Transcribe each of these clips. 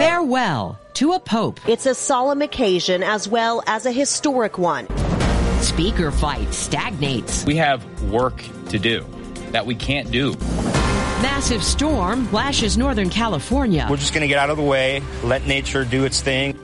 Farewell to a pope. It's a solemn occasion as well as a historic one. Speaker fight stagnates. We have work to do that we can't do. Massive storm lashes Northern California. We're just going to get out of the way, let nature do its thing.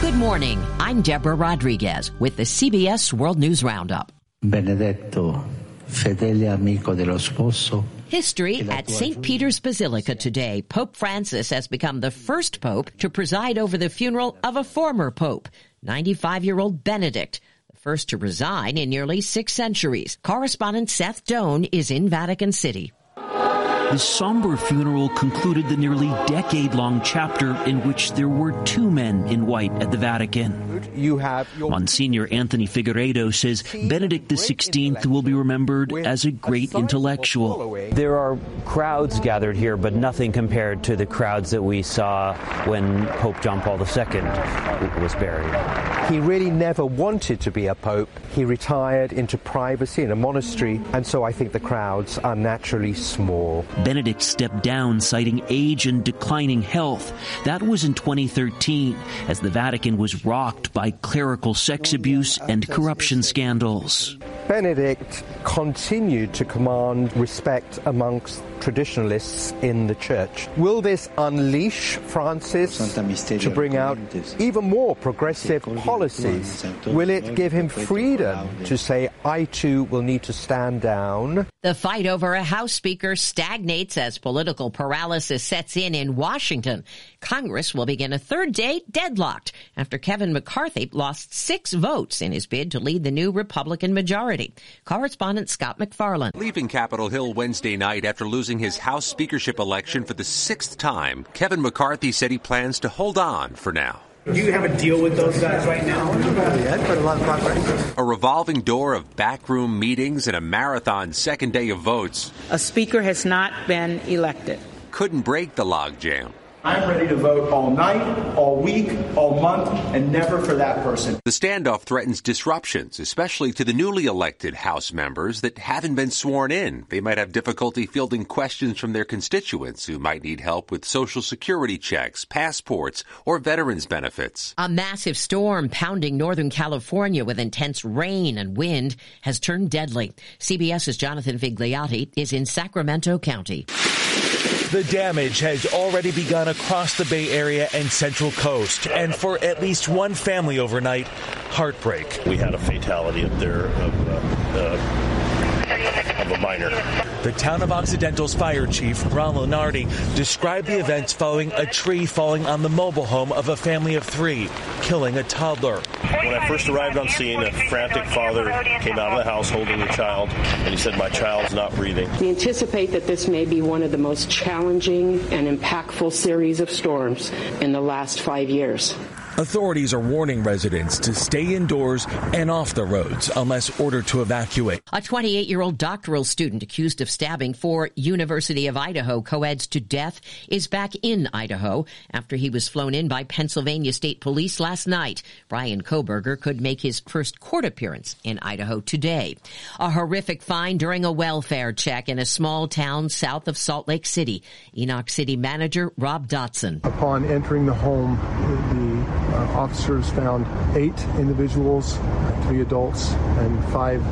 Good morning. I'm Deborah Rodriguez with the CBS World News Roundup. Benedetto, fedele amico dello sposo. History at St. Peter's Basilica today. Pope Francis has become the first pope to preside over the funeral of a former pope, 95 year old Benedict, the first to resign in nearly six centuries. Correspondent Seth Doane is in Vatican City. The somber funeral concluded the nearly decade long chapter in which there were two men in white at the Vatican. You have Monsignor Anthony Figueiredo says Benedict XVI will be remembered as a great intellectual. There are crowds gathered here, but nothing compared to the crowds that we saw when Pope John Paul II was buried. He really never wanted to be a pope. He retired into privacy in a monastery, and so I think the crowds are naturally small. Benedict stepped down, citing age and declining health. That was in 2013, as the Vatican was rocked by clerical sex abuse and corruption scandals. Benedict continued to command respect amongst traditionalists in the church. Will this unleash Francis to bring out even more progressive policies? Will it give him freedom to say, I too will need to stand down? The fight over a House Speaker stagnates as political paralysis sets in in Washington. Congress will begin a third day deadlocked after Kevin McCarthy lost six votes in his bid to lead the new Republican majority. Correspondent Scott MacFarlane. Leaving Capitol Hill Wednesday night after losing his House speakership election for the sixth time, Kevin McCarthy said he plans to hold on for now. Do you have a deal with those guys right now? Not yet, but a lot of progress. A revolving door of backroom meetings and a marathon second day of votes. A speaker has not been elected. Couldn't break the logjam. I'm ready to vote all night, all week, all month, and never for that person. The standoff threatens disruptions, especially to the newly elected House members that haven't been sworn in. They might have difficulty fielding questions from their constituents who might need help with social security checks, passports, or veterans benefits. A massive storm pounding Northern California with intense rain and wind has turned deadly. CBS's Jonathan Vigliotti is in Sacramento County. The damage has already begun across the Bay Area and Central Coast, and for at least one family overnight, heartbreak. We had a fatality up there of, uh, uh, of a minor. The town of Occidental's fire chief, Ron Lunardi, described the events following a tree falling on the mobile home of a family of three, killing a toddler. When I first arrived on scene, a frantic father came out of the house holding a child, and he said, My child's not breathing. We anticipate that this may be one of the most challenging and impactful series of storms in the last five years. Authorities are warning residents to stay indoors and off the roads unless ordered to evacuate. A 28 year old doctoral student accused of stabbing four University of Idaho co-eds to death is back in Idaho after he was flown in by Pennsylvania State Police last night. Bryan Kohberger could make his first court appearance in Idaho today. A horrific find during a welfare check in a small town south of Salt Lake City. Enoch City manager Rob Dotson. Upon entering the home, the uh, officers found eight individuals, three adults and five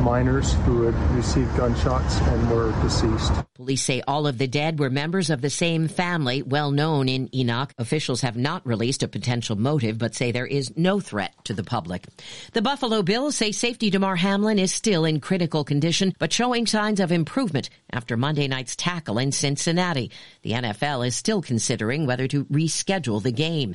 miners who had received gunshots and were deceased. Police say all of the dead were members of the same family, well known in Enoch. Officials have not released a potential motive, but say there is no threat to the public. The Buffalo Bills say safety Damar Hamlin is still in critical condition, but showing signs of improvement after Monday night's tackle in Cincinnati. The NFL is still considering whether to reschedule the game.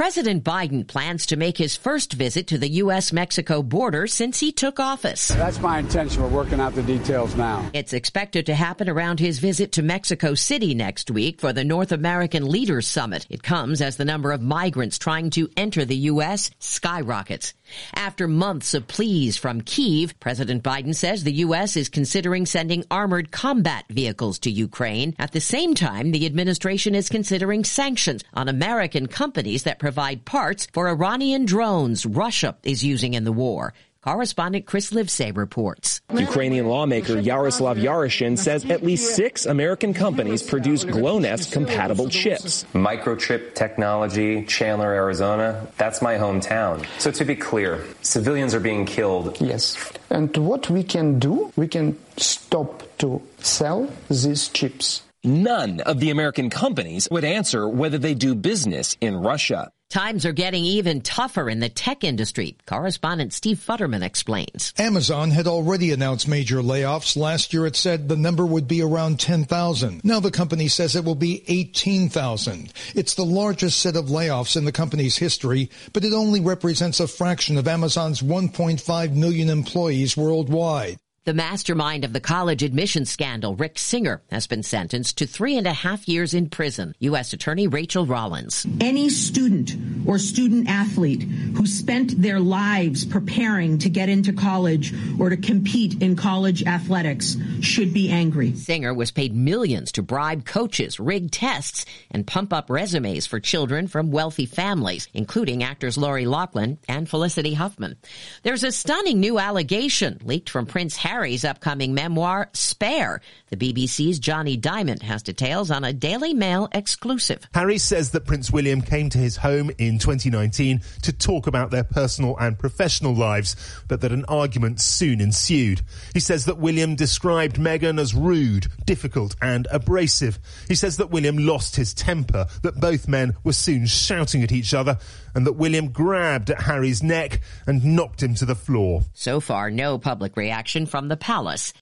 President Biden plans to make his first visit to the U.S.-Mexico border since he took office. That's my intention. We're working out the details now. It's expected to happen around his visit to Mexico City next week for the North American Leaders Summit. It comes as the number of migrants trying to enter the U.S. skyrockets. After months of pleas from Kiev, President Biden says the U.S. is considering sending armored combat vehicles to Ukraine. At the same time, the administration is considering sanctions on American companies that provide parts for Iranian drones Russia is using in the war. Correspondent Chris Livesay reports. Ukrainian lawmaker Yaroslav Yurchyshyn says at least six American companies produce GLONASS compatible chips. Microchip technology, Chandler, Arizona, that's my hometown. So to be clear, civilians are being killed. Yes. And what we can do, we can stop to sell these chips. None of the American companies would answer whether they do business in Russia. Times are getting even tougher in the tech industry. Correspondent Steve Futterman explains. Amazon had already announced major layoffs. Last year it said the number would be around 10,000. Now the company says it will be 18,000. It's the largest set of layoffs in the company's history, but it only represents a fraction of Amazon's 1.5 million employees worldwide. The mastermind of the college admission scandal, Rick Singer, has been sentenced to three and a half years in prison. U.S. Attorney Rachael Rollins. Any student or student athlete who spent their lives preparing to get into college or to compete in college athletics should be angry. Singer was paid millions to bribe coaches, rig tests, and pump up resumes for children from wealthy families, including actors Lori Loughlin and Felicity Huffman. There's a stunning new allegation leaked from Prince Harry Harry's upcoming memoir, Spare. The BBC's Jonny Dymond has details on a Daily Mail exclusive. Harry says that Prince William came to his home in 2019 to talk about their personal and professional lives, but that an argument soon ensued. He says that William described Meghan as rude, difficult and abrasive. He says that William lost his temper, that both men were soon shouting at each other, and that William grabbed at Harry's neck and knocked him to the floor. So far, no public reaction from the palace.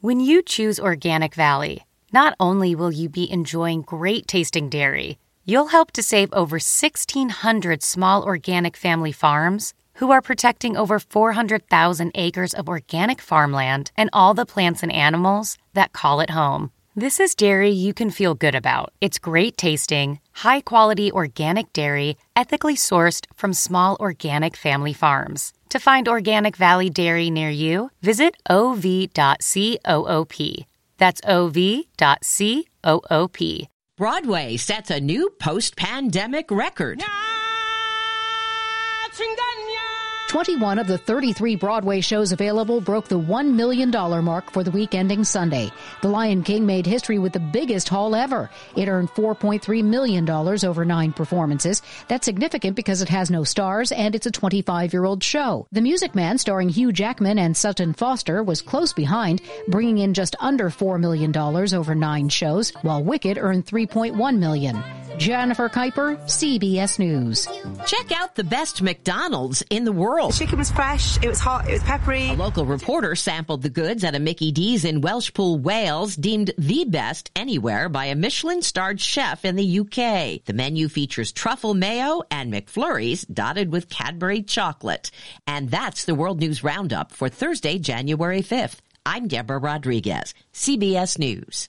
When you choose Organic Valley, not only will you be enjoying great tasting dairy, you'll help to save over 1,600 small organic family farms who are protecting over 400,000 acres of organic farmland and all the plants and animals that call it home. This is dairy you can feel good about. It's great tasting, high quality organic dairy, ethically sourced from small organic family farms. To find Organic Valley Dairy near you, visit ov.coop. That's ov.coop. Broadway sets a new post pandemic record. 21 of the 33 Broadway shows available broke the $1 million mark for the week ending Sunday. The Lion King made history with the biggest haul ever. It earned $4.3 million over nine performances. That's significant because it has no stars and it's a 25 year old show. The Music Man, starring Hugh Jackman and Sutton Foster, was close behind, bringing in just under $4 million over nine shows, while Wicked earned $3.1 million. Jennifer Kuiper, CBS News. Check out the best McDonald's in the world. The chicken was fresh, it was hot, it was peppery. A local reporter sampled the goods at a Mickey D's in Welshpool, Wales, deemed the best anywhere by a Michelin starred chef in the UK. The menu features truffle mayo and McFlurries dotted with Cadbury chocolate. And that's the World News Roundup for Thursday, January 5th. I'm Deborah Rodriguez, CBS News.